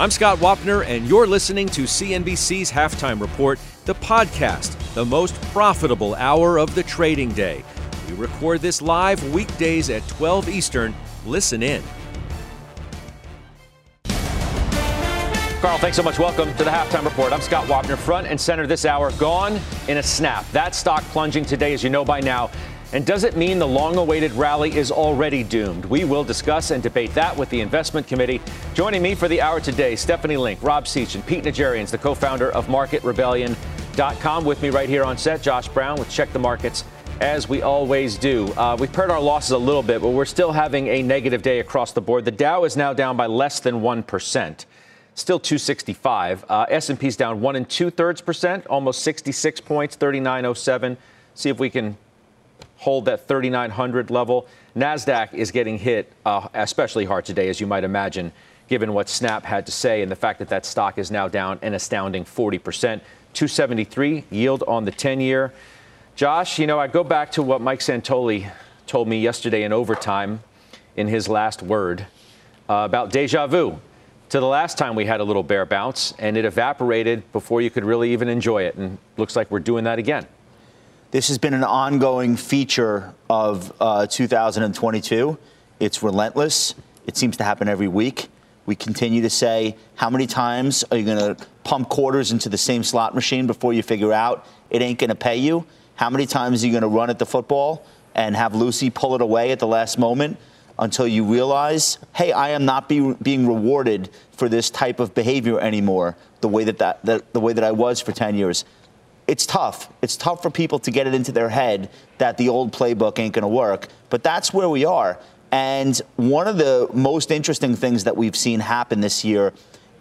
I'm Scott Wapner, and you're listening to CNBC's Halftime Report, the podcast, the most profitable hour of the trading day. We record this live weekdays at 12 Eastern. Listen in. Carl, thanks so much. Welcome to the halftime report. I'm Scott Wapner, front and center this hour. Gone in a snap. That stock plunging today, as you know by now. And does it mean the long awaited rally is already doomed? We will discuss and debate that with the investment committee. Joining me for the hour today, Stephanie Link, Rob Sechan, and Pete Najarians, the co founder of MarketRebellion.com. With me right here on set, Josh Brown with Check the Markets as we always do. Uh, we've pared our losses a little bit, but we're still having a negative day across the board. The Dow is now down by less than 1% still 265. Uh, S&P's down one and two thirds percent, almost 66 points, 3907. See if we can hold that 3900 level. Nasdaq is getting hit uh, especially hard today, as you might imagine, given what Snap had to say and the fact that that stock is now down an astounding 40 percent. 273 yield on the 10 year. Josh, you know, I go back to what Mike Santoli told me yesterday in overtime in his last word uh, about deja vu to the last time we had a little bear bounce, and it evaporated before you could really even enjoy it. And looks like we're doing that again. This has been an ongoing feature of uh, 2022. It's relentless. It seems to happen every week. We continue to say, how many times are you going to pump quarters into the same slot machine before you figure out it ain't going to pay you? How many times are you going to run at the football and have Lucy pull it away at the last moment? until you realize, hey, I am not be, being rewarded for this type of behavior anymore, the way that, that, that the way that I was for 10 years. It's tough. It's tough for people to get it into their head that the old playbook ain't going to work. But that's where we are. And one of the most interesting things that we've seen happen this year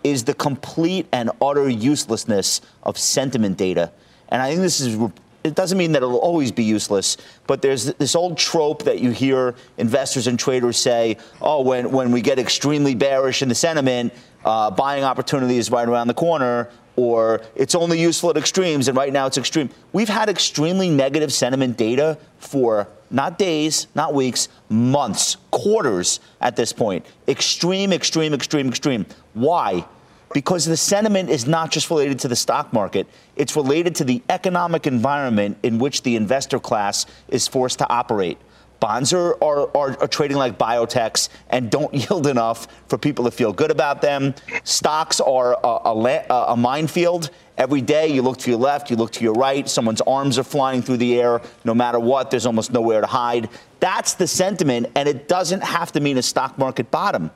is the complete and utter uselessness of sentiment data. And I think this is it doesn't mean that it'll always be useless, but there's this old trope that you hear investors and traders say, oh, when, when we get extremely bearish in the sentiment, uh, buying opportunity is right around the corner, or it's only useful at extremes, and right now it's extreme. We've had extremely negative sentiment data for not days, not weeks, months, quarters at this point. Extreme, extreme, extreme, extreme. Why? because the sentiment is not just related to the stock market, it's related to the economic environment in which the investor class is forced to operate. Bonds are, are, are, are, trading like biotechs and don't yield enough for people to feel good about them. Stocks are a, a, a minefield. Every day you look to your left, you look to your right, someone's arms are flying through the air. No matter what, there's almost nowhere to hide. That's the sentiment, and it doesn't have to mean a stock market bottom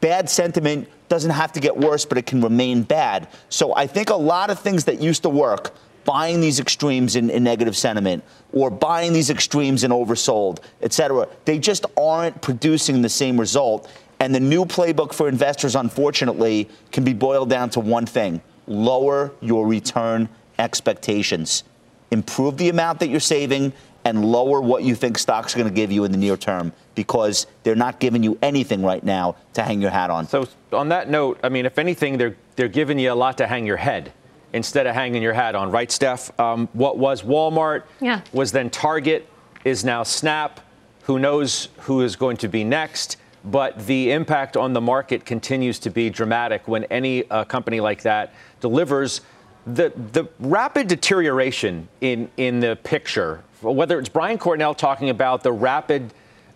bad sentiment doesn't have to get worse, but it can remain bad. So I think a lot of things that used to work, buying these extremes in, in negative sentiment or buying these extremes in oversold, et cetera, they just aren't producing the same result. And the new playbook for investors, unfortunately, can be boiled down to one thing lower your return expectations. Improve the amount that you're saving and lower what you think stocks are going to give you in the near term because they're not giving you anything right now to hang your hat on. So on that note, I mean, if anything, they're they're giving you a lot to hang your head instead of hanging your hat on, right, Steph? Um, what was Walmart? Yeah. Was then Target? Is now Snap? Who knows who is going to be next? But the impact on the market continues to be dramatic when any uh, company like that delivers. The, the rapid deterioration in, in the picture whether it's Brian Cornell talking about the rapid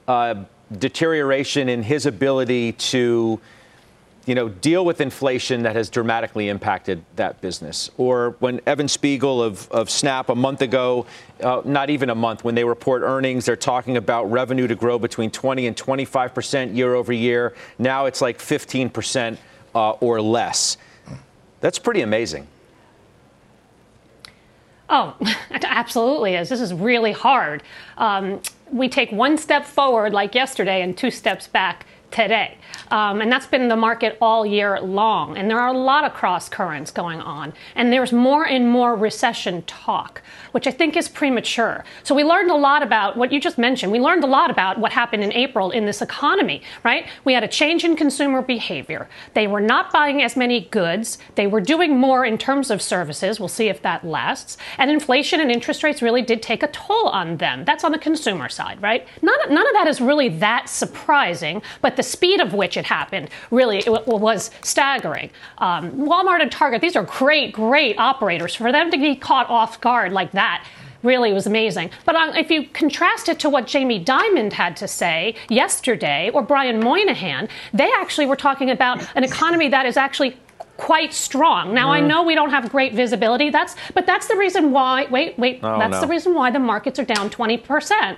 uh, deterioration in his ability to you know, deal with inflation that has dramatically impacted that business. Or when Evan Spiegel of, of Snap a month ago, uh, not even a month, when they report earnings, they're talking about revenue to grow between 20 and 25 percent year over year. Now it's like 15 percent uh, or less. That's pretty amazing. Oh, it absolutely is. This is really hard. Um, we take one step forward, like yesterday, and two steps back today. Um, and that's been the market all year long. And there are a lot of cross currents going on. And there's more and more recession talk, which I think is premature. So we learned a lot about what you just mentioned. We learned a lot about what happened in April in this economy, right? We had a change in consumer behavior. They were not buying as many goods. They were doing more in terms of services. We'll see if that lasts. And inflation and interest rates really did take a toll on them. That's on the consumer side, right? None, none of that is really that surprising, but the speed of which it happened really it was staggering. Um, Walmart and Target, these are great, great operators. For them to be caught off guard like that really was amazing. But um, if you contrast it to what Jamie Dimon had to say yesterday or Brian Moynihan, they actually were talking about an economy that is actually quite strong. Now mm. I know we don't have great visibility. That's but that's the reason why wait, wait, oh, that's no. the reason why the markets are down 20%.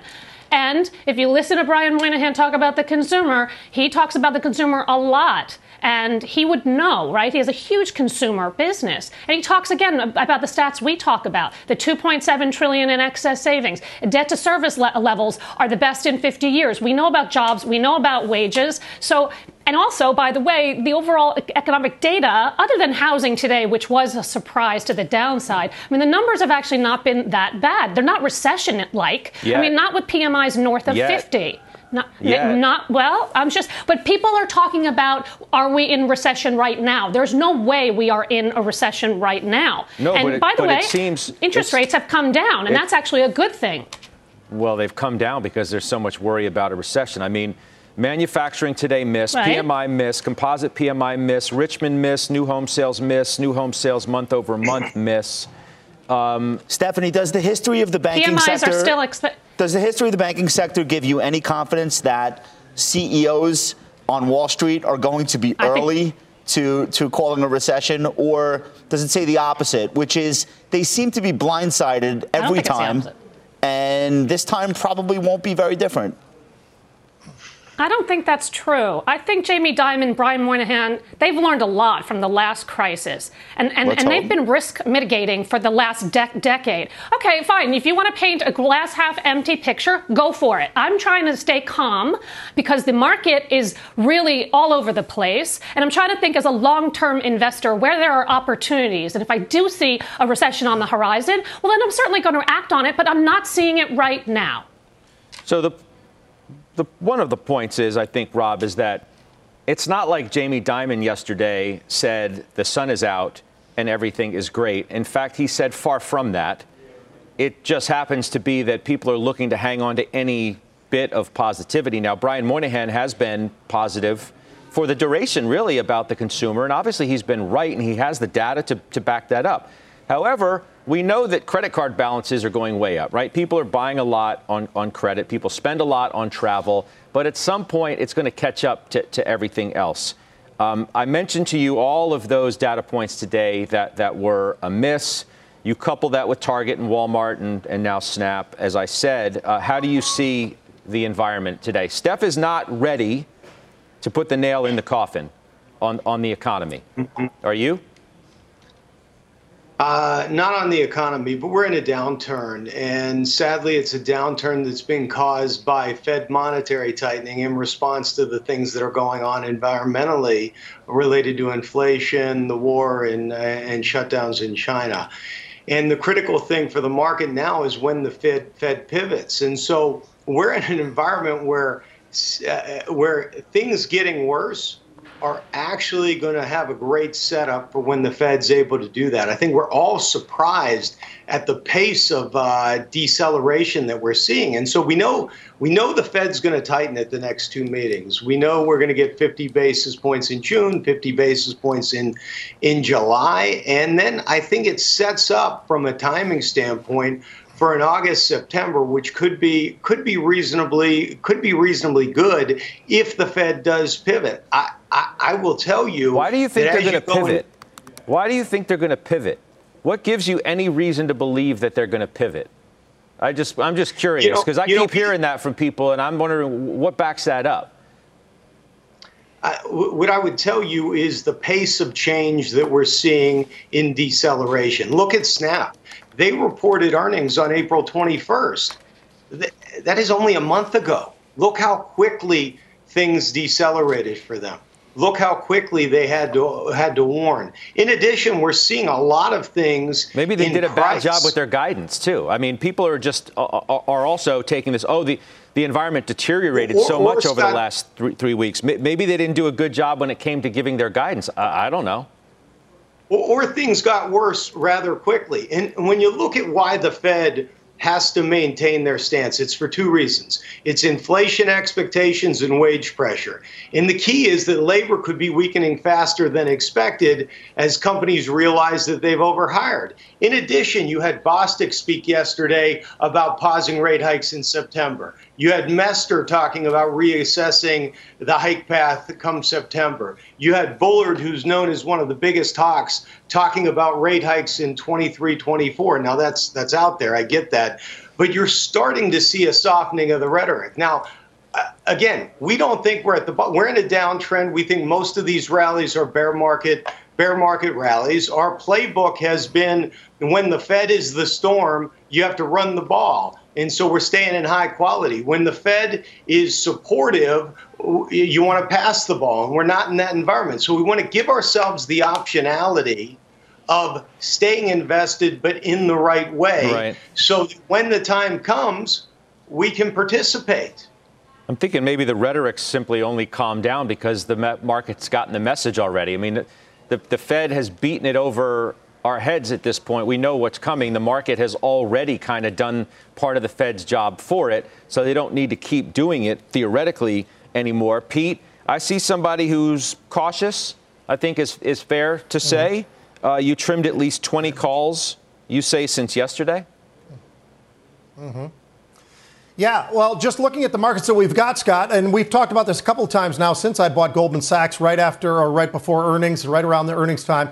And if you listen to Brian Moynihan talk about the consumer, he talks about the consumer a lot. And he would know, right? He has a huge consumer business. And he talks again about the stats we talk about the 2.7 trillion in excess savings. Debt to service le- levels are the best in 50 years. We know about jobs, we know about wages. So and also, by the way, the overall economic data, other than housing today, which was a surprise to the downside, I mean, the numbers have actually not been that bad. They're not recession like. I mean, not with PMIs north of Yet. 50. Not, eh, not well. I'm just, but people are talking about are we in recession right now? There's no way we are in a recession right now. No, and but by it, the way, seems interest rates have come down, and that's actually a good thing. Well, they've come down because there's so much worry about a recession. I mean, Manufacturing today miss, right. PMI miss, composite PMI miss, Richmond miss, new home sales miss, new home sales month over month miss. Um, Stephanie, does the history of the banking PMIs sector are still expe- does the history of the banking sector give you any confidence that CEOs on Wall Street are going to be early to to calling a recession, or does it say the opposite, which is they seem to be blindsided every time, and this time probably won't be very different? I don't think that's true. I think Jamie Dimon, Brian Moynihan, they've learned a lot from the last crisis. And, and, and they've been risk mitigating for the last de- decade. Okay, fine. If you want to paint a glass half empty picture, go for it. I'm trying to stay calm because the market is really all over the place. And I'm trying to think as a long term investor where there are opportunities. And if I do see a recession on the horizon, well, then I'm certainly going to act on it, but I'm not seeing it right now. So the the, one of the points is, I think, Rob, is that it's not like Jamie Dimon yesterday said the sun is out and everything is great. In fact, he said far from that. It just happens to be that people are looking to hang on to any bit of positivity. Now, Brian Moynihan has been positive for the duration, really, about the consumer. And obviously, he's been right and he has the data to, to back that up. However, we know that credit card balances are going way up, right? People are buying a lot on, on credit, people spend a lot on travel, but at some point it's going to catch up to, to everything else. Um, I mentioned to you all of those data points today that, that were a miss. You couple that with Target and Walmart and, and now Snap. As I said, uh, how do you see the environment today? Steph is not ready to put the nail in the coffin on, on the economy. Mm-hmm. Are you? Uh, not on the economy, but we're in a downturn. And sadly, it's a downturn that's being caused by Fed monetary tightening in response to the things that are going on environmentally related to inflation, the war, and, uh, and shutdowns in China. And the critical thing for the market now is when the Fed, Fed pivots. And so we're in an environment where, uh, where things getting worse are actually going to have a great setup for when the Fed's able to do that. I think we're all surprised at the pace of uh, deceleration that we're seeing, and so we know we know the Fed's going to tighten at the next two meetings. We know we're going to get 50 basis points in June, 50 basis points in in July, and then I think it sets up from a timing standpoint for an August September, which could be could be reasonably could be reasonably good if the Fed does pivot. I I, I will tell you. Why do you think they're going to pivot? In, Why do you think they're going to pivot? What gives you any reason to believe that they're going to pivot? I just I'm just curious because you know, I keep know, hearing that from people, and I'm wondering what backs that up. I, what I would tell you is the pace of change that we're seeing in deceleration. Look at Snap. They reported earnings on April 21st. That is only a month ago. Look how quickly things decelerated for them. Look how quickly they had to had to warn. In addition, we're seeing a lot of things. Maybe they did a price. bad job with their guidance too. I mean, people are just are also taking this. Oh, the the environment deteriorated or, so much over the last three, three, weeks. Maybe they didn't do a good job when it came to giving their guidance. I, I don't know. Or, or things got worse rather quickly. And when you look at why the Fed has to maintain their stance. It's for two reasons it's inflation expectations and wage pressure. And the key is that labor could be weakening faster than expected as companies realize that they've overhired. In addition, you had Bostic speak yesterday about pausing rate hikes in September. You had Mester talking about reassessing the hike path come September. You had Bullard, who's known as one of the biggest hawks, talking about rate hikes in 23, 24. Now that's that's out there. I get that, but you're starting to see a softening of the rhetoric. Now, again, we don't think we're at the we're in a downtrend. We think most of these rallies are bear market bear market rallies. Our playbook has been when the Fed is the storm, you have to run the ball. And so we're staying in high quality. When the Fed is supportive, you want to pass the ball, and we're not in that environment. So we want to give ourselves the optionality of staying invested, but in the right way. Right. So when the time comes, we can participate. I'm thinking maybe the rhetoric simply only calmed down because the market's gotten the message already. I mean, the, the Fed has beaten it over our heads at this point. We know what's coming. The market has already kind of done part of the Fed's job for it, so they don't need to keep doing it theoretically anymore. Pete, I see somebody who's cautious, I think is, is fair to mm-hmm. say. Mm-hmm. Uh, you trimmed at least 20 calls, you say, since yesterday? Mm-hmm. Yeah, well, just looking at the markets that we've got, Scott, and we've talked about this a couple of times now since I bought Goldman Sachs right after or right before earnings, right around the earnings time.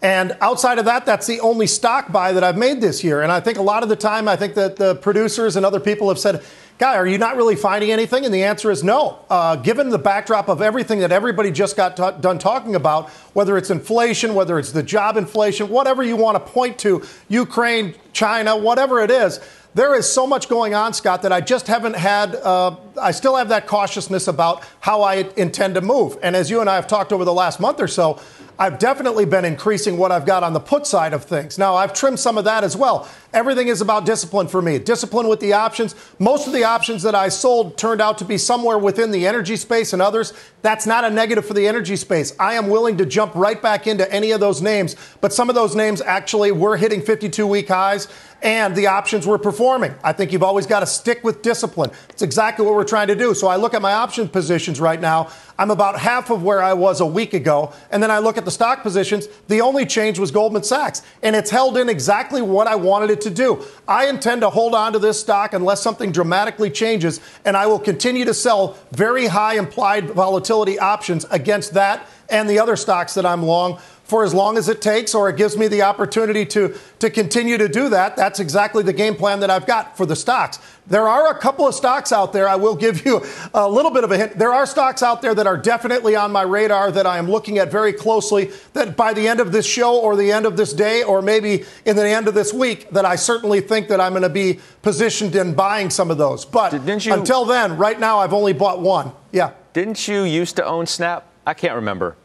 And outside of that, that's the only stock buy that I've made this year. And I think a lot of the time, I think that the producers and other people have said, Guy, are you not really finding anything? And the answer is no. Uh, given the backdrop of everything that everybody just got t- done talking about, whether it's inflation, whether it's the job inflation, whatever you want to point to, Ukraine, China, whatever it is, there is so much going on, Scott, that I just haven't had. Uh, I still have that cautiousness about how I intend to move. And as you and I have talked over the last month or so, I've definitely been increasing what I've got on the put side of things. Now, I've trimmed some of that as well. Everything is about discipline for me. Discipline with the options. Most of the options that I sold turned out to be somewhere within the energy space and others. That's not a negative for the energy space. I am willing to jump right back into any of those names, but some of those names actually were hitting 52 week highs and the options were performing. I think you've always got to stick with discipline. It's exactly what we're trying to do. So I look at my option positions right now. I'm about half of where I was a week ago. And then I look at the stock positions. The only change was Goldman Sachs. And it's held in exactly what I wanted it to do. I intend to hold on to this stock unless something dramatically changes. And I will continue to sell very high implied volatility options against that and the other stocks that I'm long for as long as it takes, or it gives me the opportunity to, to continue to do that. That's exactly the game plan that I've got for the stocks. There are a couple of stocks out there. I will give you a little bit of a hint. There are stocks out there that are definitely on my radar that I am looking at very closely. That by the end of this show, or the end of this day, or maybe in the end of this week, that I certainly think that I'm going to be positioned in buying some of those. But you, until then, right now, I've only bought one. Yeah. Didn't you used to own Snap? I can't remember.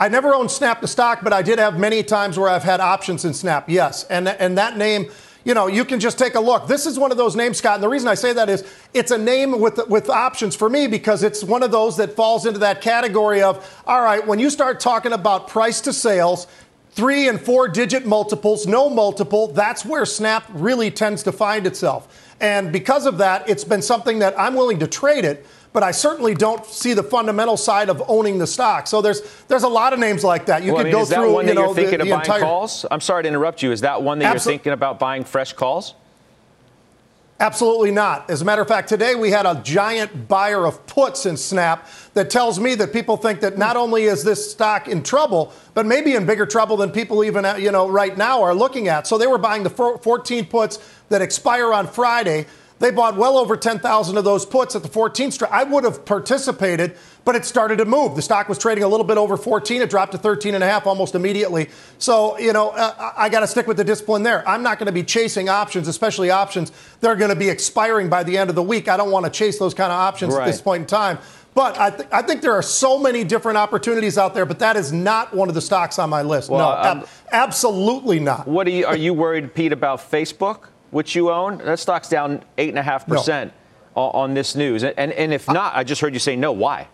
I never owned Snap the stock, but I did have many times where I've had options in Snap. Yes, and and that name. You know, you can just take a look. This is one of those names, Scott. And the reason I say that is it's a name with with options for me because it's one of those that falls into that category of all right. When you start talking about price to sales, three and four digit multiples, no multiple, that's where Snap really tends to find itself. And because of that, it's been something that I'm willing to trade it but I certainly don't see the fundamental side of owning the stock. So there's there's a lot of names like that. You well, could I mean, go through. one you know, you're thinking the, of the buying entire... calls? I'm sorry to interrupt you. Is that one that Absol- you're thinking about buying fresh calls? Absolutely not. As a matter of fact, today we had a giant buyer of puts in Snap that tells me that people think that not only is this stock in trouble, but maybe in bigger trouble than people even uh, you know right now are looking at. So they were buying the 14 puts that expire on Friday They bought well over 10,000 of those puts at the 14th strike. I would have participated, but it started to move. The stock was trading a little bit over 14. It dropped to 13 and a half almost immediately. So, you know, uh, I got to stick with the discipline there. I'm not going to be chasing options, especially options that are going to be expiring by the end of the week. I don't want to chase those kind of options right. at this point in time. But I, th- I, think there are so many different opportunities out there, but that is not one of the stocks on my list. Well, no, ab- absolutely not. What are you, are you worried, Pete, about Facebook? Which you own, that stock's down 8.5% no. on this news. And, and if not, I just heard you say no. Why?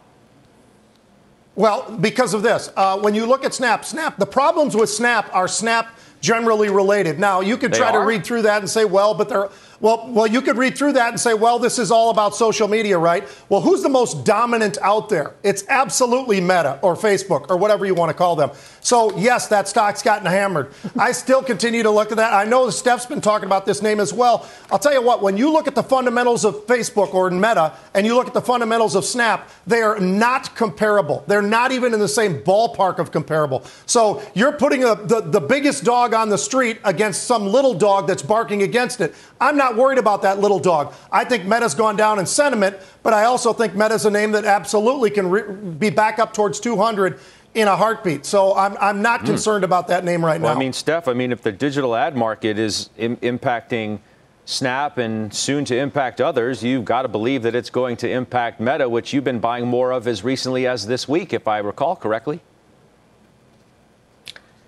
Well, because of this. Uh, when you look at Snap, Snap, the problems with Snap are Snap generally related. Now, you could try to read through that and say, well, but they're well, well, you could read through that and say, well, this is all about social media, right? Well, who's the most dominant out there? It's absolutely Meta or Facebook or whatever you want to call them. So, yes, that stock's gotten hammered. I still continue to look at that. I know Steph's been talking about this name as well. I'll tell you what, when you look at the fundamentals of Facebook or Meta and you look at the fundamentals of Snap, they are not comparable. They're not even in the same ballpark of comparable. So, you're putting a, the, the biggest dog on the street against some little dog that's barking against it. I'm not worried about that little dog. I think Meta's gone down in sentiment, but I also think Meta's a name that absolutely can re- be back up towards 200 in a heartbeat. So I'm, I'm not mm. concerned about that name right well, now. I mean, Steph, I mean, if the digital ad market is Im- impacting Snap and soon to impact others, you've got to believe that it's going to impact Meta, which you've been buying more of as recently as this week, if I recall correctly.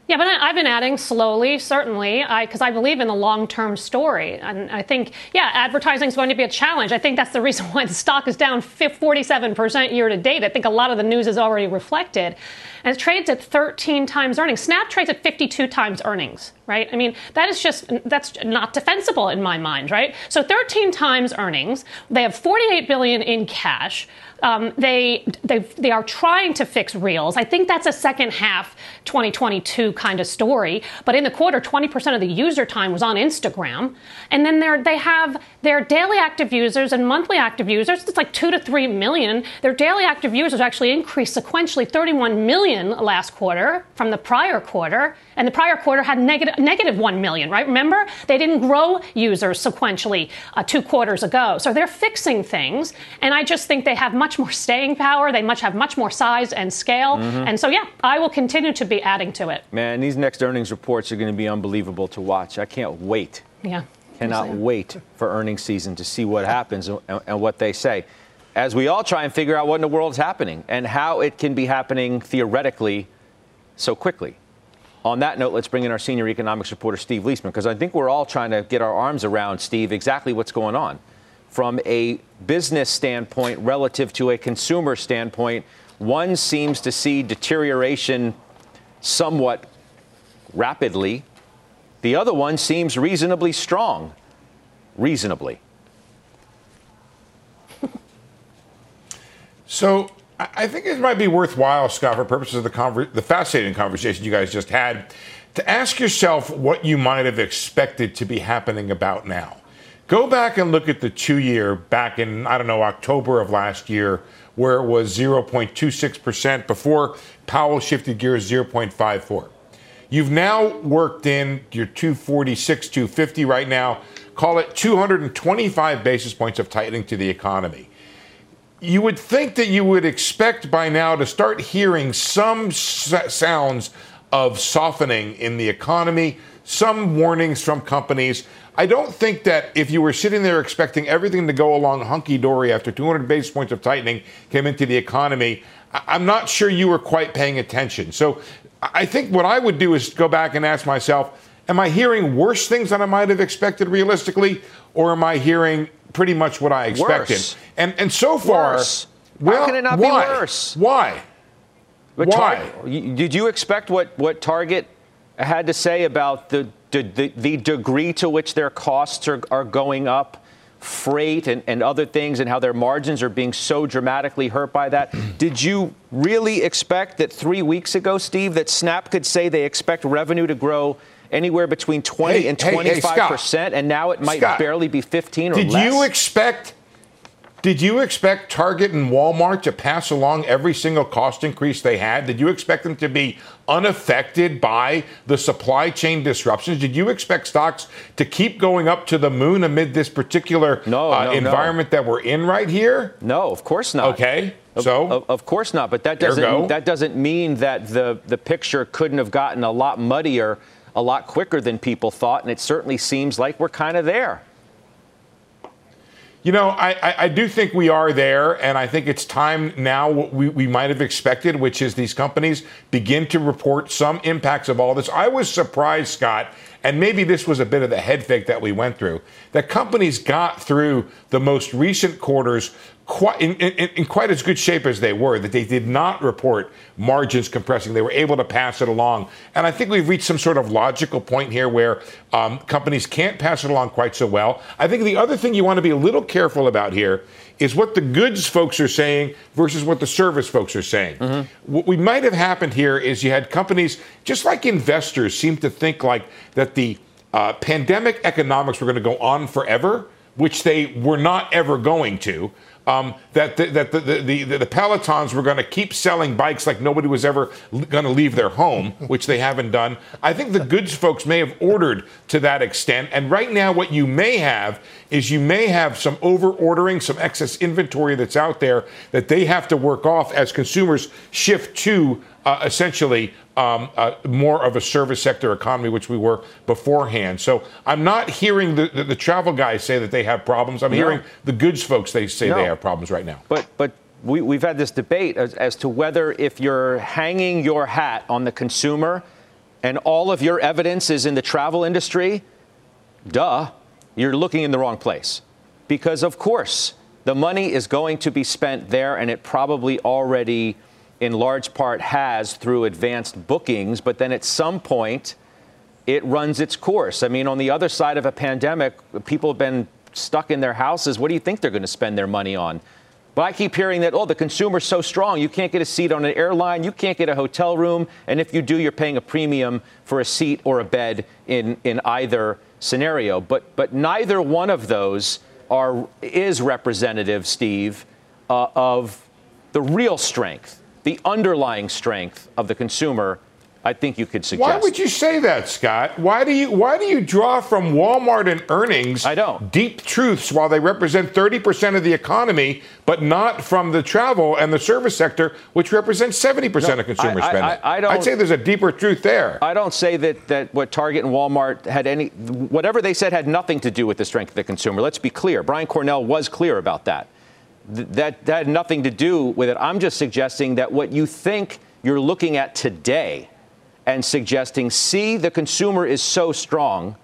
Yeah, but I, have been adding slowly, certainly, because I, I, believe in the long-term story, and I think, yeah, advertising is going to be a challenge. I think that's the reason why the stock is down 47% year to date. I think a lot of the news is already reflected, and it trades at 13 times earnings. Snap trades at 52 times earnings, right? I mean, that is just that's not defensible in my mind, right? So 13 times earnings. They have 48 billion in cash. Um, they, they, they are trying to fix Reels. I think that's a second half 2022 kind of story. But in the quarter, 20% of the user time was on Instagram. And then they have their daily active users and monthly active users. It's like two to three million. Their daily active users actually increased sequentially 31 million last quarter from the prior quarter. And the prior quarter had negative, negative 1 million, right? Remember? They didn't grow users sequentially uh, two quarters ago. So they're fixing things. And I just think they have much more staying power. They much have much more size and scale. Mm-hmm. And so, yeah, I will continue to be adding to it. Man, these next earnings reports are going to be unbelievable to watch. I can't wait. Yeah. Cannot wait for earnings season to see what happens and, and what they say as we all try and figure out what in the world is happening and how it can be happening theoretically so quickly. On that note, let's bring in our senior economics reporter, Steve Liesman, because I think we're all trying to get our arms around, Steve, exactly what's going on. From a business standpoint relative to a consumer standpoint, one seems to see deterioration somewhat rapidly. The other one seems reasonably strong. Reasonably. So I think it might be worthwhile, Scott, for purposes of the, conver- the fascinating conversation you guys just had, to ask yourself what you might have expected to be happening about now. Go back and look at the two year back in, I don't know, October of last year, where it was 0.26% before Powell shifted gears 0.54. You've now worked in your 246, 250 right now. Call it 225 basis points of tightening to the economy you would think that you would expect by now to start hearing some sounds of softening in the economy, some warnings from companies. I don't think that if you were sitting there expecting everything to go along hunky dory after 200 basis points of tightening came into the economy, I'm not sure you were quite paying attention. So I think what I would do is go back and ask myself, am I hearing worse things than I might have expected realistically, or am I hearing pretty much what I expected. Worse. And and so far, worse. well, how can it not why? be worse? Why? But why? Tar- did you expect what what Target had to say about the the, the degree to which their costs are, are going up? freight and, and other things and how their margins are being so dramatically hurt by that. Did you really expect that three weeks ago, Steve, that Snap could say they expect revenue to grow anywhere between 20 hey, and 25 hey, hey, percent, and now it might Scott, barely be 15 or did less. Did you expect Did you expect Target and Walmart to pass along every single cost increase they had? Did you expect them to be unaffected by the supply chain disruptions? Did you expect stocks to keep going up to the moon amid this particular no, uh, no, environment no. that we're in right here? No, of course not. Okay. So of, of, course not, but that doesn't that doesn't mean that the the picture couldn't have gotten a lot muddier a lot quicker than people thought, and it certainly seems like we're kind of there. You know, I, I, I, do think we are there, and I think it's time now what we, we might have expected, which is these companies begin to report some impacts of all this. I was surprised, Scott, and maybe this was a bit of the head fake that we went through, that companies got through the most recent quarters quite in, in, in, quite as good shape as they were, that they did not report margins compressing. They were able to pass it along. And I think we've reached some sort of logical point here where um, companies can't pass it along quite so well. I think the other thing you want to be a little careful about here is what the goods folks are saying versus what the service folks are saying. Mm-hmm. What we might have happened here is you had companies, just like investors, seem to think like that the uh, pandemic economics were going to go on forever, which they were not ever going to um, that the, that the, the, the, the Pelotons were going to keep selling bikes like nobody was ever going to leave their home, which they haven't done. I think the goods folks may have ordered to that extent. And right now, what you may have is you may have some over ordering, some excess inventory that's out there that they have to work off as consumers shift to uh, essentially um, uh, more of a service sector economy, which we were beforehand. So I'm not hearing the, the, the travel guys say that they have problems. I'm no. hearing the goods folks they say no. they have problems right now. But but we, we've had this debate as, as to whether if you're hanging your hat on the consumer and all of your evidence is in the travel industry, duh, you're looking in the wrong place. Because of course the money is going to be spent there, and it probably already in large part has through advanced bookings, but then at some point it runs its course. I mean, on the other side of a pandemic, people have been stuck in their houses. What do you think they're going to spend their money on? But I keep hearing that, oh, the consumer's so strong, you can't get a seat on an airline, you can't get a hotel room, and if you do, you're paying a premium for a seat or a bed in, in either scenario. But, but neither one of those are, is representative, Steve, uh, of the real strength the underlying strength of the consumer, I think you could suggest. Why would you say that, Scott? Why do you why do you draw from Walmart and earnings I don't. deep truths while they represent 30% of the economy, but not from the travel and the service sector, which represents 70% no, of consumer I, spending? I, I, I don't, I'd say there's a deeper truth there. I don't say that, that what Target and Walmart had any whatever they said had nothing to do with the strength of the consumer. Let's be clear. Brian Cornell was clear about that that, that had nothing to do with it. I'm just suggesting that what you think you're looking at today and suggesting, see, the consumer is so strong,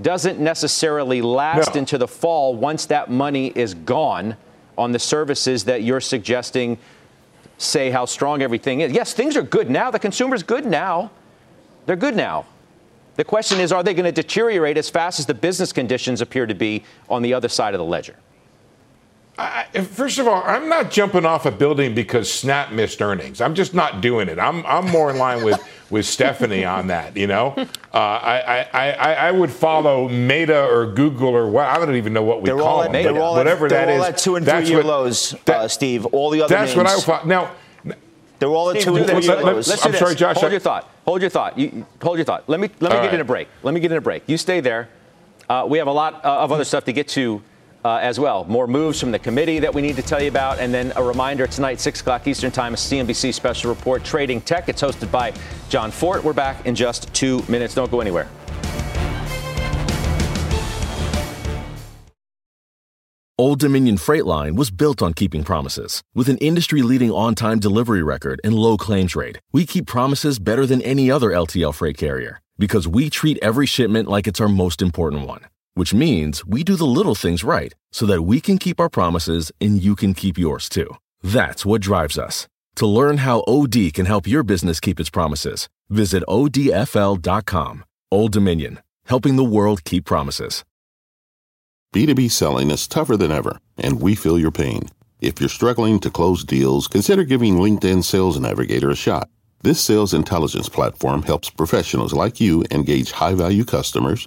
doesn't necessarily last no. into the fall once that money is gone on the services that you're suggesting say how strong everything is. Yes, things are good now. The consumer's good now. They're good now. The question is, are they going to deteriorate as fast as the business conditions appear to be on the other side of the ledger? I, first of all, I'm not jumping off a building because Snap missed earnings. I'm just not doing it. I'm, I'm more in line with, with Stephanie on that. You know, uh, I, I, I, I would follow Meta or Google or what I don't even know what we they're call them. They're all whatever at, that they're is. All at two and three year what, lows, that, uh, Steve. All the other that's names. what I would now. They're all at two and three year lows. Let's I'm sorry, Josh. Hold your thought. Hold your thought. You, hold your thought. Let me let me get right. in a break. Let me get in a break. You stay there. Uh, we have a lot uh, of other stuff to get to uh, as well. More moves from the committee that we need to tell you about. And then a reminder tonight, 6 o'clock Eastern Time, a CNBC special report, Trading Tech. It's hosted by John Fort. We're back in just two minutes. Don't go anywhere. Old Dominion Freight Line was built on keeping promises. With an industry leading on time delivery record and low claims rate, we keep promises better than any other LTL freight carrier because we treat every shipment like it's our most important one which means we do the little things right so that we can keep our promises and you can keep yours too. That's what drives us. To learn how OD can help your business keep its promises, visit odfl.com. Old Dominion, helping the world keep promises. B2B selling is tougher than ever, and we feel your pain. If you're struggling to close deals, consider giving LinkedIn Sales Navigator a shot. This sales intelligence platform helps professionals like you engage high value customers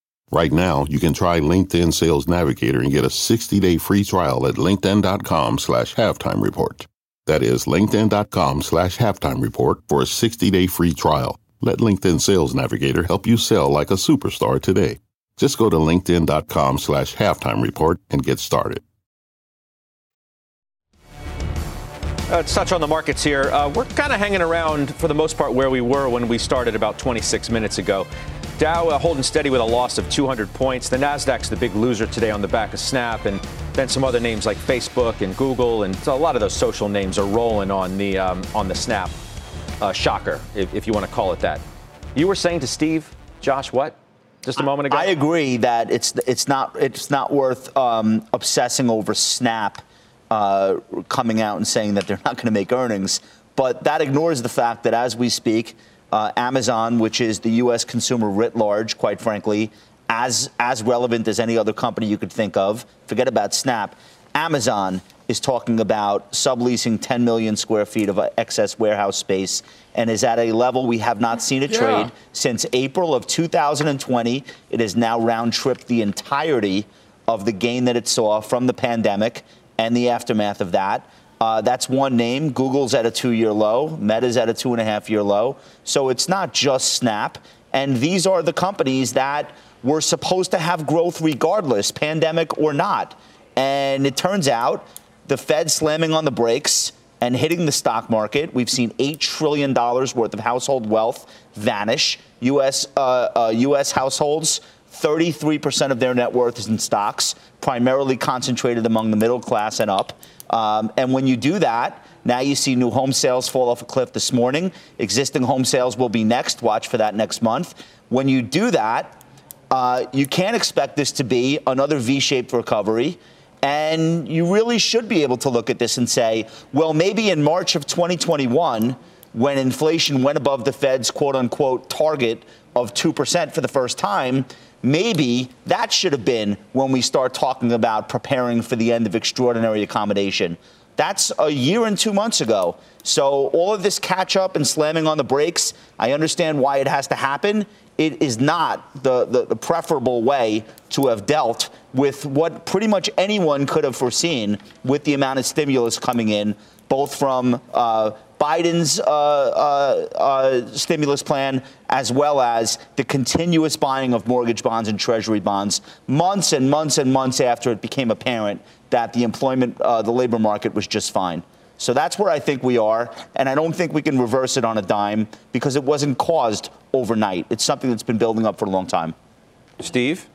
Right now, you can try LinkedIn Sales Navigator and get a 60 day free trial at linkedin.com slash halftime report. That is linkedin.com slash halftime report for a 60-day free trial. Let LinkedIn Sales Navigator help you sell like a superstar today. Just go to linkedin.com slash halftime report and get started. Uh, let's touch on the markets here. Uh, we're kind of hanging around, for the most part, where we were when we started about 26 minutes ago. Dow uh, holding steady with a loss of 200 points. The Nasdaq's the big loser today on the back of Snap, and then some other names like Facebook and Google, and a lot of those social names are rolling on the um, on the Snap uh, shocker, if, if you want to call it that. You were saying to Steve, Josh, what? Just a moment ago. I agree that it's it's not it's not worth um, obsessing over Snap uh, coming out and saying that they're not going to make earnings, but that ignores the fact that as we speak uh, Amazon, which is the U.S. consumer writ large, quite frankly, as as relevant as any other company you could think of. Forget about Snap. Amazon is talking about subleasing 10 million square feet of excess warehouse space and is at a level we have not seen a yeah. trade since April of 2020. It has now round tripped the entirety of the gain that it saw from the pandemic and the aftermath of that. Uh, that's one name. Google's at a two year low, Meta's at a two and a half year low. So it's not just Snap. And these are the companies that were supposed to have growth regardless, pandemic or not. And it turns out the Fed slamming on the brakes and hitting the stock market. We've seen $8 trillion worth of household wealth vanish. U.S. Uh, uh, U.S. households 33% of their net worth is in stocks, primarily concentrated among the middle class and up. Um, and when you do that, now you see new home sales fall off a cliff this morning. Existing home sales will be next. Watch for that next month. When you do that, uh, you can't expect this to be another V shaped recovery. And you really should be able to look at this and say, well, maybe in March of 2021, when inflation went above the Fed's quote unquote target of 2% for the first time, maybe that should have been when we start talking about preparing for the end of extraordinary accommodation. That's a year and two months ago. So all of this catch up and slamming on the brakes, I understand why it has to happen. It is not the, the, the preferable way to have dealt with what pretty much anyone could have foreseen with the amount of stimulus coming in, both from uh, Biden's uh, uh, uh, stimulus plan, as well as the continuous buying of mortgage bonds and treasury bonds, months and months and months after it became apparent that the employment, uh, the labor market was just fine. So that's where I think we are, and I don't think we can reverse it on a dime because it wasn't caused overnight. It's something that's been building up for a long time. Steve?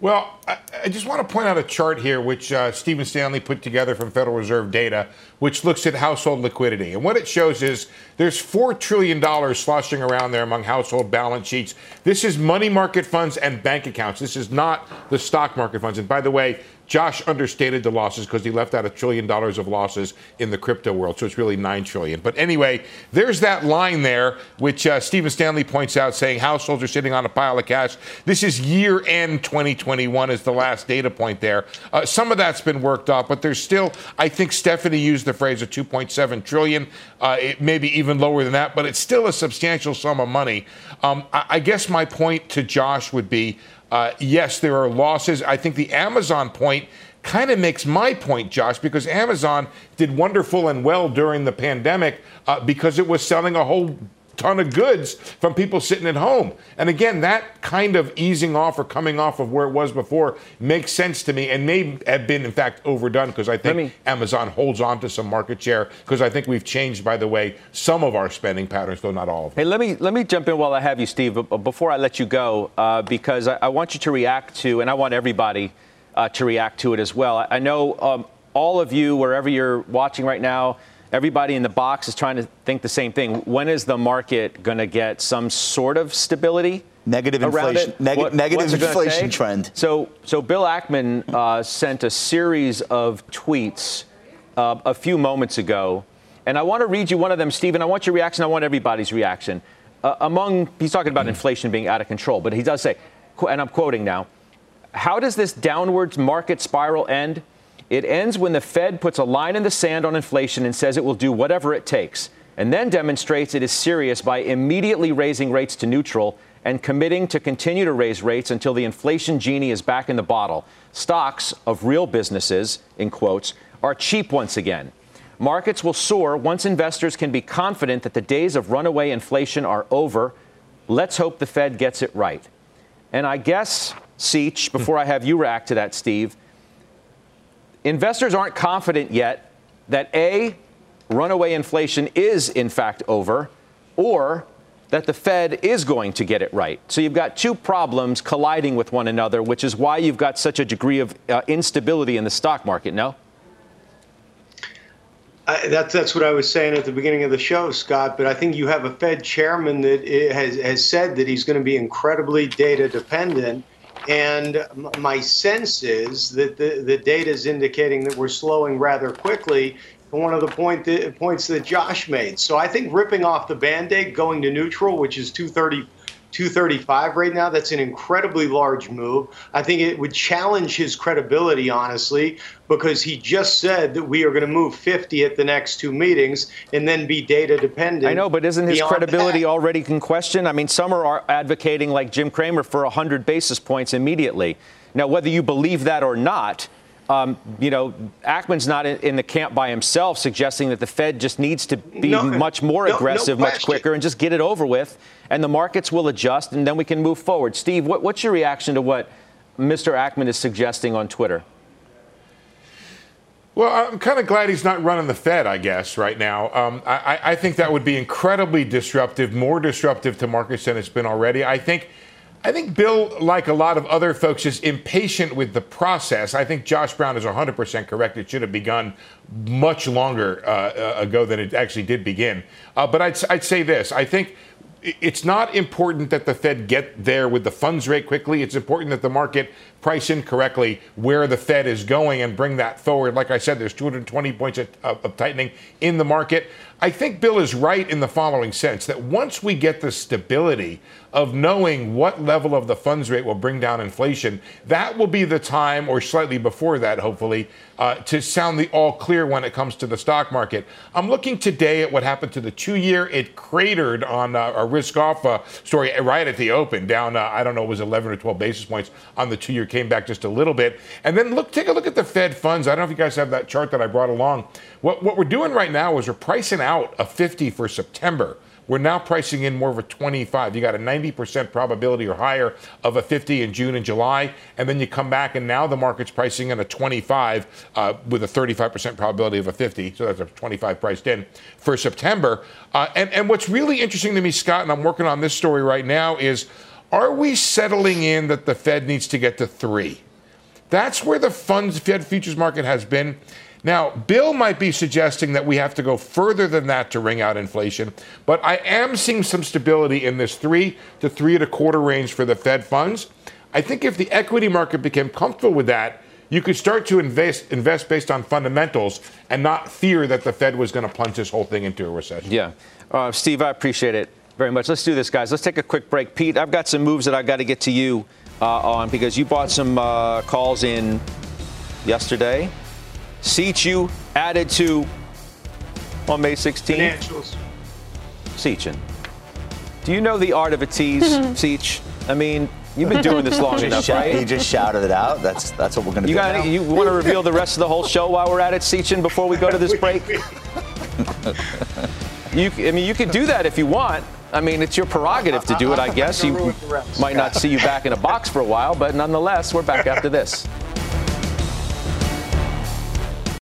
Well, I, I, just want to point out a chart here, which uh, Stephen Stanley put together from Federal Reserve data, which looks at household liquidity. And what it shows is there's $4 trillion sloshing around there among household balance sheets. This is money market funds and bank accounts. This is not the stock market funds. And by the way, Josh understated the losses because he left out a trillion dollars of losses in the crypto world, so it's really nine trillion. But anyway, there's that line there, which uh, Stephen Stanley points out, saying households are sitting on a pile of cash. This is year end 2021 is the last data point there. Uh, some of that's been worked off, but there's still, I think Stephanie used the phrase of 2.7 trillion. Uh, it may be even lower than that, but it's still a substantial sum of money. Um, I, I guess my point to Josh would be uh, yes, there are losses. I think the Amazon point kind of makes my point, Josh, because Amazon did wonderful and well during the pandemic uh, because it was selling a whole ton of goods from people sitting at home. And again, that kind of easing off or coming off of where it was before makes sense to me and may have been, in fact, overdone because I think me, Amazon holds on to some market share because I think we've changed, by the way, some of our spending patterns, though not all of them. Hey, let me, let me jump in while I have you, Steve, before I let you go, uh, because I, I, want you to react to, and I want everybody uh, to react to it as well. I, I know um, all of you, wherever you're watching right now, everybody in the box is trying to think the same thing. When is the market going to get some sort of stability? Negative inflation, neg- what, negative inflation trend. So, so Bill Ackman uh, sent a series of tweets uh, a few moments ago, and I want to read you one of them, Stephen. I want your reaction. I want everybody's reaction. Uh, among, he's talking about inflation being out of control, but he does say, and I'm quoting now, how does this downwards market spiral end? It ends when the Fed puts a line in the sand on inflation and says it will do whatever it takes, and then demonstrates it is serious by immediately raising rates to neutral and committing to continue to raise rates until the inflation genie is back in the bottle. Stocks of real businesses, in quotes, are cheap once again. Markets will soar once investors can be confident that the days of runaway inflation are over. Let's hope the Fed gets it right. And I guess, Sechan, before I have you react to that, Steve, investors aren't confident yet that A, runaway inflation is in fact over, or that the Fed is going to get it right. So you've got two problems colliding with one another, which is why you've got such a degree of uh, instability in the stock market, no? I, that's that's what I was saying at the beginning of the show, Scott. But I think you have a Fed chairman that has has said that he's going to be incredibly data dependent, and my sense is that the, the data is indicating that we're slowing rather quickly. One of the point that, points that Josh made. So I think ripping off the band-aid, going to neutral, which is 230 235 right now. That's an incredibly large move. I think it would challenge his credibility, honestly, because he just said that we are going to move 50 at the next two meetings and then be data dependent. I know, but isn't his credibility that. already in question? I mean, some are advocating, like Jim Cramer, for 100 basis points immediately. Now, whether you believe that or not, um, you know, Ackman's not in, in, the camp by himself, suggesting that the Fed just needs to be no, much more no, aggressive, no much quicker, and just get it over with, and the markets will adjust, and then we can move forward. Steve, what, what's your reaction to what Mr. Ackman is suggesting on Twitter? Well, I'm kind of glad he's not running the Fed, I guess, right now. Um, I, I think that would be incredibly disruptive, more disruptive to markets than it's been already. I think I think Bill, like a lot of other folks, is impatient with the process. I think Josh Brown is 100% correct. It should have begun much longer uh, uh, ago than it actually did begin. Uh, but I'd, I'd say this I think it's not important that the Fed get there with the funds rate quickly. It's important that the market price in correctly where the Fed is going and bring that forward. Like I said, there's 220 points of, of, tightening in the market. I think Bill is right in the following sense that once we get the stability of knowing what level of the funds rate will bring down inflation, that will be the time, or slightly before that, hopefully, uh, to sound the all clear when it comes to the stock market. I'm looking today at what happened to the two year. It cratered on uh, a risk off uh, story right at the open, down, uh, I don't know, it was 11 or 12 basis points on the two year, came back just a little bit. And then look, take a look at the Fed funds. I don't know if you guys have that chart that I brought along. What, what we're doing right now is we're pricing out a 50 for September. We're now pricing in more of a 25. You got a 90% probability or higher of a 50 in June and July, and then you come back and now the market's pricing in a 25 uh, with a 35% probability of a 50. So that's a 25 priced in for September. Uh, and, and what's really interesting to me, Scott, and I'm working on this story right now, is are we settling in that the Fed needs to get to three? That's where the funds Fed futures market has been. Now, Bill might be suggesting that we have to go further than that to wring out inflation, but I am seeing some stability in this three to three and a quarter range for the Fed funds. I think if the equity market became comfortable with that, you could start to invest invest based on fundamentals and not fear that the Fed was going to plunge this whole thing into a recession. Yeah, uh, Steve, I appreciate it very much. Let's do this, guys. Let's take a quick break. Pete, I've got some moves that I've got to get to you uh, on because you bought some uh, calls in yesterday seats you added to on May 16th? Financials. Sechan. Do you know the art of a tease, Seach? I mean, you've been doing this long enough, shout, right? He just shouted it out. That's that's what we're going to do. Got now. You want to reveal the rest of the whole show while we're at it, Sechan, before we go to this break? you, I mean, you can do that if you want. I mean, it's your prerogative to do it, I guess. You might not see you back in a box for a while, but nonetheless, we're back after this.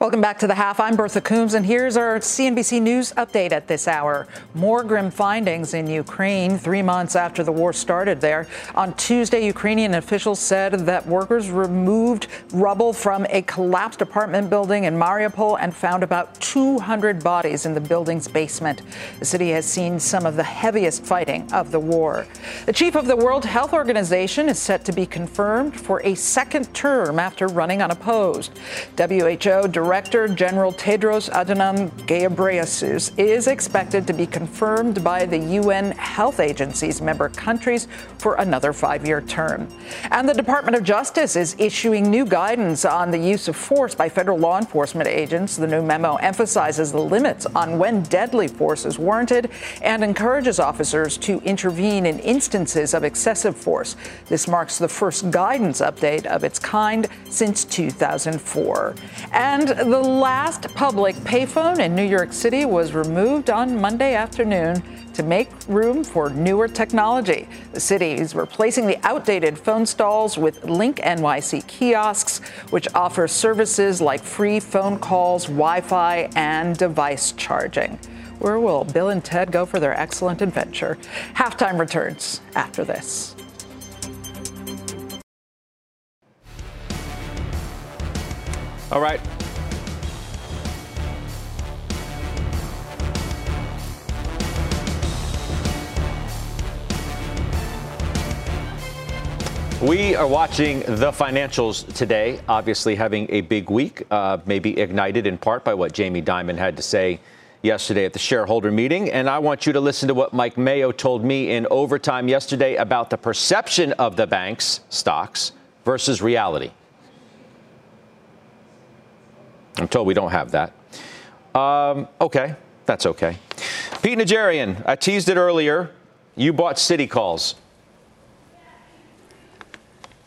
Welcome back to the half. I'm Bertha Coombs, and here's our CNBC News update at this hour. More grim findings in Ukraine three months after the war started there. On Tuesday, Ukrainian officials said that workers removed rubble from a collapsed apartment building in Mariupol and found about 200 bodies in the building's basement. The city has seen some of the heaviest fighting of the war. The chief of the World Health Organization is set to be confirmed for a second term after running unopposed. WHO Director General Tedros Adhanom Ghebreyesus is expected to be confirmed by the UN Health Agency's member countries for another five-year term. And the Department of Justice is issuing new guidance on the use of force by federal law enforcement agents. The new memo emphasizes the limits on when deadly force is warranted and encourages officers to intervene in instances of excessive force. This marks the first guidance update of its kind since 2004. And the last public payphone in New York City was removed on Monday afternoon to make room for newer technology. The city is replacing the outdated phone stalls with Link NYC kiosks, which offer services like free phone calls, Wi Fi, and device charging. Where will Bill and Ted go for their excellent adventure? Halftime returns after this. All right. We are watching the financials today, obviously having a big week, uh, maybe ignited in part by what Jamie Dimon had to say yesterday at the shareholder meeting. And I want you to listen to what Mike Mayo told me in overtime yesterday about the perception of the bank's stocks versus reality. I'm told we don't have that. Um, okay, that's okay. Pete Najarian, I teased it earlier. You bought Citi Calls.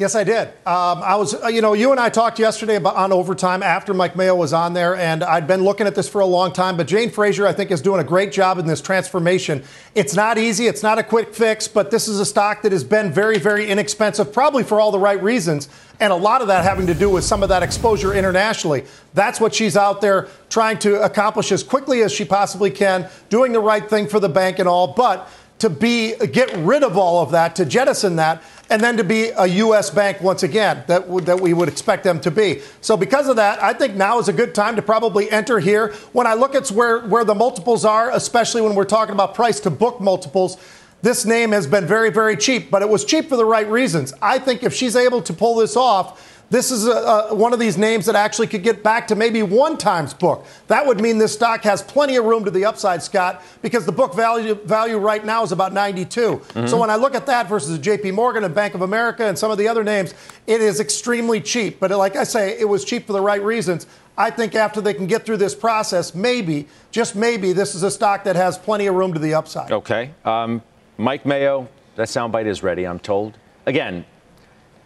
Yes, I did. Um, I was, uh, you know, you and I talked yesterday about on overtime after Mike Mayo was on there, and I'd been looking at this for a long time. But Jane Fraser, I think, is doing a great job in this transformation. It's not easy, it's not a quick fix, but this is a stock that has been very, very inexpensive, probably for all the right reasons, and a lot of that having to do with some of that exposure internationally. That's what she's out there trying to accomplish as quickly as she possibly can, doing the right thing for the bank and all, but to be get rid of all of that, to jettison that, and then to be a U.S. bank once again that that we would expect them to be. So because of that, I think now is a good time to probably enter here. When I look at where where the multiples are, especially when we're talking about price to book multiples. This name has been very, very cheap, but it was cheap for the right reasons. I think if she's able to pull this off, this is a, a, one of these names that actually could get back to maybe one times book. That would mean this stock has plenty of room to the upside, Scott, because the book value value right now is about 92. Mm-hmm. So when I look at that versus JP Morgan and Bank of America and some of the other names, it is extremely cheap. But like I say, it was cheap for the right reasons. I think after they can get through this process, maybe, just maybe, this is a stock that has plenty of room to the upside. Okay. Um, Mike Mayo, that soundbite is ready, I'm told. Again,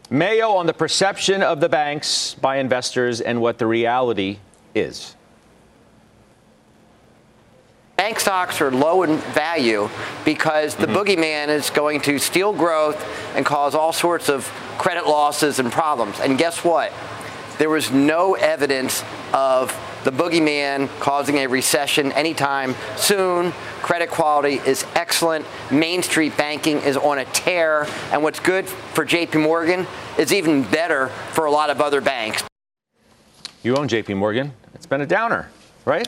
Mayo on the perception of the banks by investors and what the reality is. Bank stocks are low in value because the mm-hmm. boogeyman is going to steal growth and cause all sorts of credit losses and problems. And guess what? There was no evidence of the boogeyman causing a recession anytime soon. Credit quality is excellent. Main Street banking is on a tear. And what's good for JP Morgan is even better for a lot of other banks. You own JP Morgan. It's been a downer, right?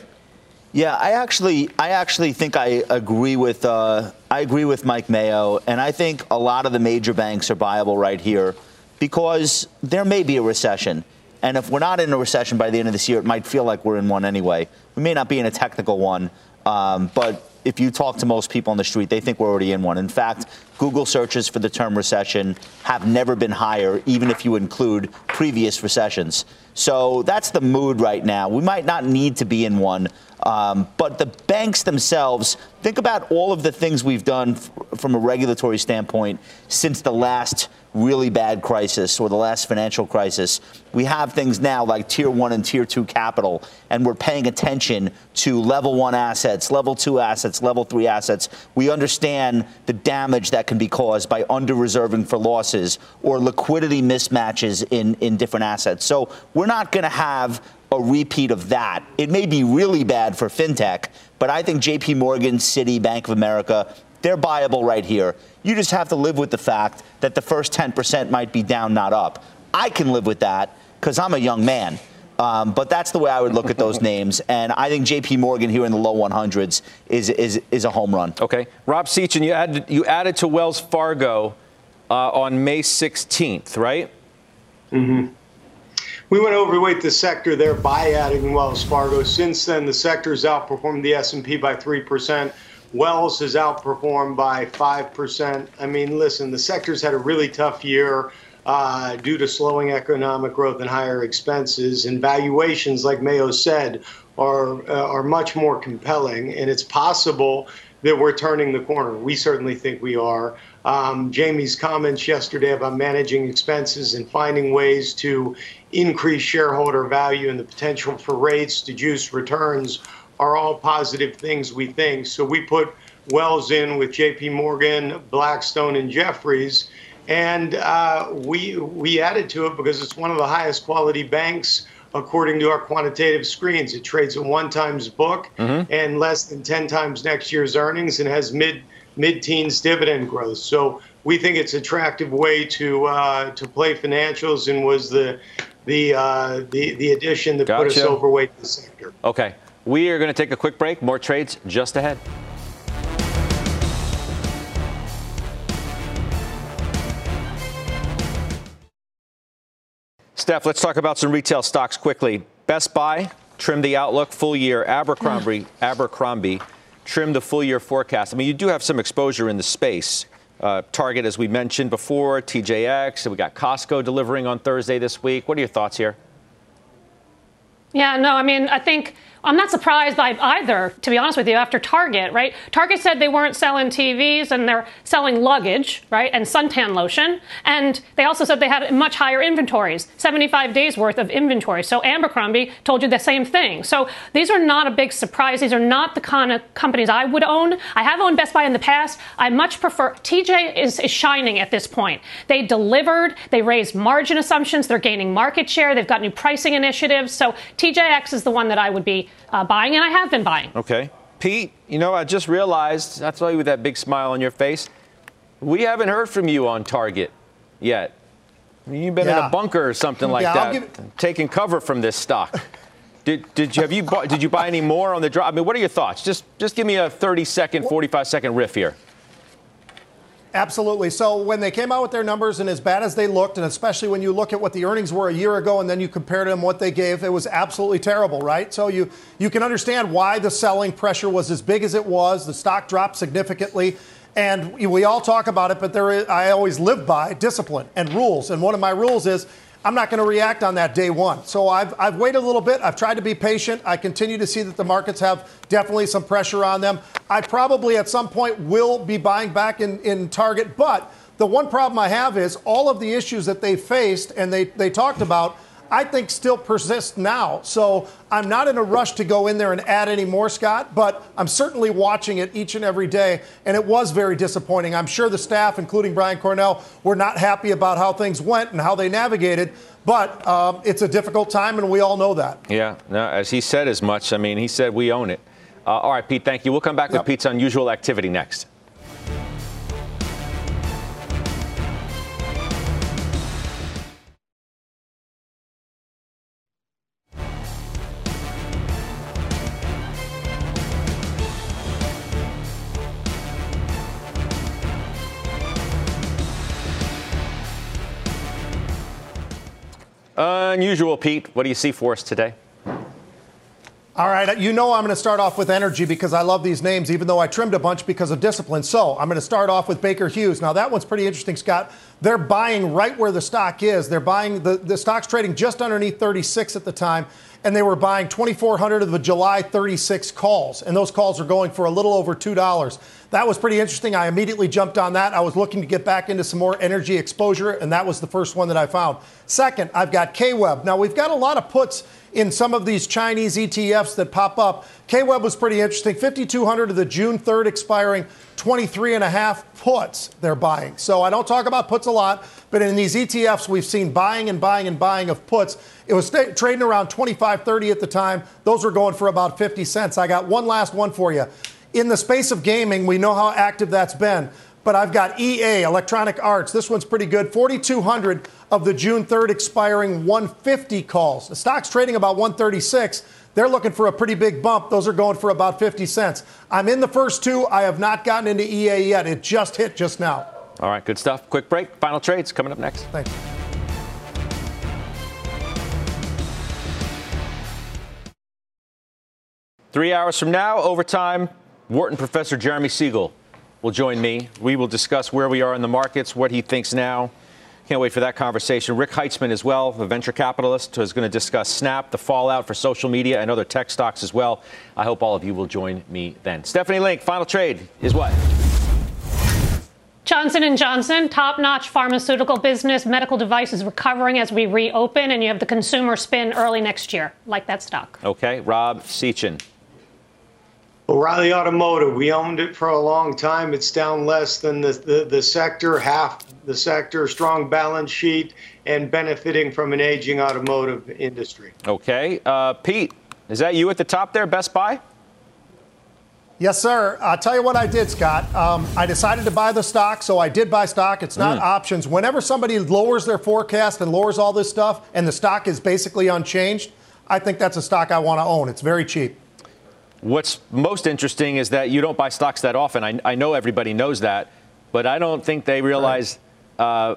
Yeah, I actually, I actually think I agree with, uh, I agree with Mike Mayo, and I think a lot of the major banks are viable right here because there may be a recession, and if we're not in a recession by the end of this year, it might feel like we're in one anyway. We may not be in a technical one, um, but if you talk to most people on the street, they think we're already in one. In fact, Google searches for the term recession have never been higher, even if you include previous recessions. So that's the mood right now. We might not need to be in one, um, but the banks themselves, think about all of the things we've done f- from a regulatory standpoint since the last really bad crisis or the last financial crisis. We have things now like tier one and tier two capital, and we're paying attention to level one assets, level two assets, level three assets. We understand the damage that can be caused by under reserving for losses or liquidity mismatches in, in different assets. So we're not going to have a repeat of that. It may be really bad for fintech, but I think JP Morgan, Citi, Bank of America, they're buyable right here. You just have to live with the fact that the first 10% might be down, not up. I can live with that because I'm a young man. Um, but that's the way I would look at those names. And I think JP Morgan here in the low 100s is, is, is a home run. Okay. Rob Sechan, you added, you added to Wells Fargo uh, on May 16th, right? Mm-hmm. We went overweight the sector there by adding Wells Fargo. Since then, the sector has outperformed the S&P by 3%. Wells has outperformed by 5%. I mean, listen, the sector's had a really tough year uh, due to slowing economic growth and higher expenses. And valuations, like Mayo said, are, uh, are much more compelling. And it's possible that we're turning the corner. We certainly think we are. Um, Jamie's comments yesterday about managing expenses and finding ways to increase shareholder value and the potential for rates to juice returns are all positive things we think. So we put Wells in with J.P. Morgan, Blackstone, and Jefferies, and uh, we we added to it because it's one of the highest quality banks according to our quantitative screens. It trades at one times book mm-hmm. and less than 10 times next year's earnings and has mid mid teens dividend growth. So we think it's an attractive way to uh, to play financials and was the the uh, the the addition that gotcha. put us overweight the sector. Okay. We are going to take a quick break. More trades just ahead. Steph, let's talk about some retail stocks quickly. Best Buy trimmed the outlook full year. Abercrombie, Abercrombie trimmed the full year forecast. I mean, you do have some exposure in the space. Uh, Target, as we mentioned before, TJX, and we got Costco delivering on Thursday this week. What are your thoughts here? Yeah, no, I mean, I think I'm not surprised by either, to be honest with you, after Target, right? Target said they weren't selling TVs and they're selling luggage, right? And suntan lotion. And they also said they had much higher inventories, 75 days worth of inventory. So Abercrombie told you the same thing. So these are not a big surprise. These are not the kind of companies I would own. I have owned Best Buy in the past. I much prefer, TJ is, is shining at this point. They delivered, they raised margin assumptions, they're gaining market share, they've got new pricing initiatives. So TJX is the one that I would be uh, buying, and I have been buying. Okay. Pete, you know, I just realized, I saw you with that big smile on your face. We haven't heard from you on Target yet. You've been yeah. in a bunker or something like yeah, that, give... taking cover from this stock. Did, did you have you bought, did you buy any more on the drop? I mean, what are your thoughts? Just just give me a 30 second, 45 second riff here. Absolutely. So when they came out with their numbers, and as bad as they looked, and especially when you look at what the earnings were a year ago, and then you compare them what they gave, it was absolutely terrible, right? So you you can understand why the selling pressure was as big as it was. The stock dropped significantly. And we all talk about it, but there is, I always live by discipline and rules. And one of my rules is I'm not going to react on that day one. So I've, I've waited a little bit. I've tried to be patient. I continue to see that the markets have definitely some pressure on them. I probably at some point will be buying back in, in Target. But the one problem I have is all of the issues that they faced and they, they talked about. I think still persists now. So I'm not in a rush to go in there and add any more, Scott, but I'm certainly watching it each and every day. And it was very disappointing. I'm sure the staff, including Brian Cornell, were not happy about how things went and how they navigated. But um, it's a difficult time, and we all know that. Yeah, no, as he said as much. I mean, he said we own it. Uh, all right, Pete, thank you. We'll come back yep. with Pete's unusual activity next. Unusual, Pete. What do you see for us today? All right, you know I'm going to start off with energy because I love these names, even though I trimmed a bunch because of discipline. So I'm going to start off with Baker Hughes. Now, that one's pretty interesting, Scott. They're buying right where the stock is. They're buying, the, the stock's trading just underneath 36 at the time, and they were buying 2,400 of the July 36 calls, and those calls are going for a little over $2. That was pretty interesting. I immediately jumped on that. I was looking to get back into some more energy exposure, and that was the first one that I found. Second, I've got KWEB. Now, we've got a lot of puts in some of these Chinese ETFs that pop up. KWEB was pretty interesting. 5,200 of the June 3rd expiring, 23 and a half puts they're buying. So I don't talk about puts a lot, but in these ETFs, we've seen buying and buying and buying of puts. It was st- trading around 25, 30 at the time. Those were going for about 50 cents. I got one last one for you. In the space of gaming, we know how active that's been but I've got EA, Electronic Arts. This one's pretty good. 4,200 of the June 3rd expiring 150 calls. The stock's trading about 136. They're looking for a pretty big bump. Those are going for about 50 cents. I'm in the first two. I have not gotten into EA yet. It just hit just now. All right, good stuff. Quick break. Final trades coming up next. Thanks. Three hours from now, overtime, Wharton professor Jeremy Siegel will join me. We will discuss where we are in the markets, what he thinks now. Can't wait for that conversation. Rick Heitzmann as well, a venture capitalist, is going to discuss Snap, the fallout for social media and other tech stocks as well. I hope all of you will join me then. Stephanie Link, final trade is what? Johnson & Johnson, top-notch pharmaceutical business, medical devices recovering as we reopen, and you have the consumer spin early next year. Like that stock. Okay, Rob Sechan. O'Reilly Automotive, we owned it for a long time. It's down less than the, the, the, sector, half the sector, strong balance sheet, and benefiting from an aging automotive industry. Okay. Uh, Pete, is that you at the top there, Best Buy? Yes, sir. I'll tell you what I did, Scott. Um, I decided to buy the stock, so I did buy stock. It's not mm. options. Whenever somebody lowers their forecast and lowers all this stuff, and the stock is basically unchanged, I think that's a stock I want to own. It's very cheap. What's most interesting is that you don't buy stocks that often. I, I know everybody knows that, but I don't think they realize uh,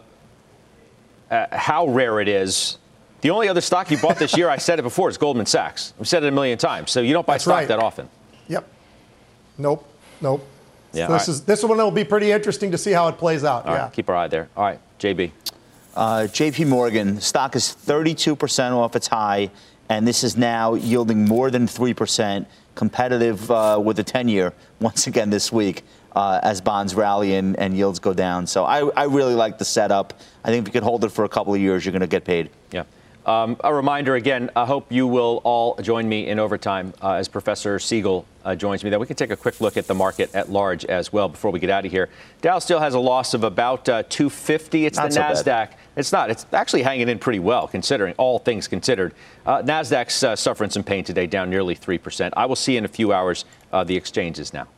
uh, how rare it is. The only other stock you bought this year, I said it before, is Goldman Sachs. I've said it a million times. So you don't buy That's stock right. that often. Yep. Nope. Nope. Yeah, so this right. is this one will be pretty interesting to see how it plays out. All yeah. Right, keep our eye there. All right, JB. Uh, JP Morgan stock is 32% off its high, and this is now yielding more than 3% competitive uh, with the 10 year once again this week uh, as bonds rally and, and, yields go down. So I, I, really like the setup. I think if you could hold it for a couple of years, you're going to get paid. Yeah. Um, a reminder again, I hope you will all join me in overtime uh, as Professor Siegel uh, joins me. Then we can take a quick look at the market at large as well before we get out of here. Dow still has a loss of about uh, 250. It's Not the so NASDAQ. Bad. It's not. It's actually hanging in pretty well, considering all things considered. Uh, Nasdaq's uh, suffering some pain today, down nearly three percent. I will see in a few hours uh, the exchanges now.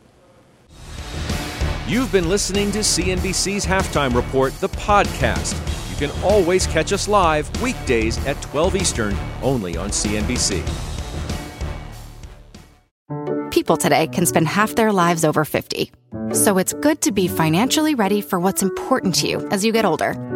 You've been listening to CNBC's Halftime Report, the podcast. You can always catch us live weekdays at 12 Eastern, only on CNBC. People today can spend half their lives over 50. So it's good to be financially ready for what's important to you as you get older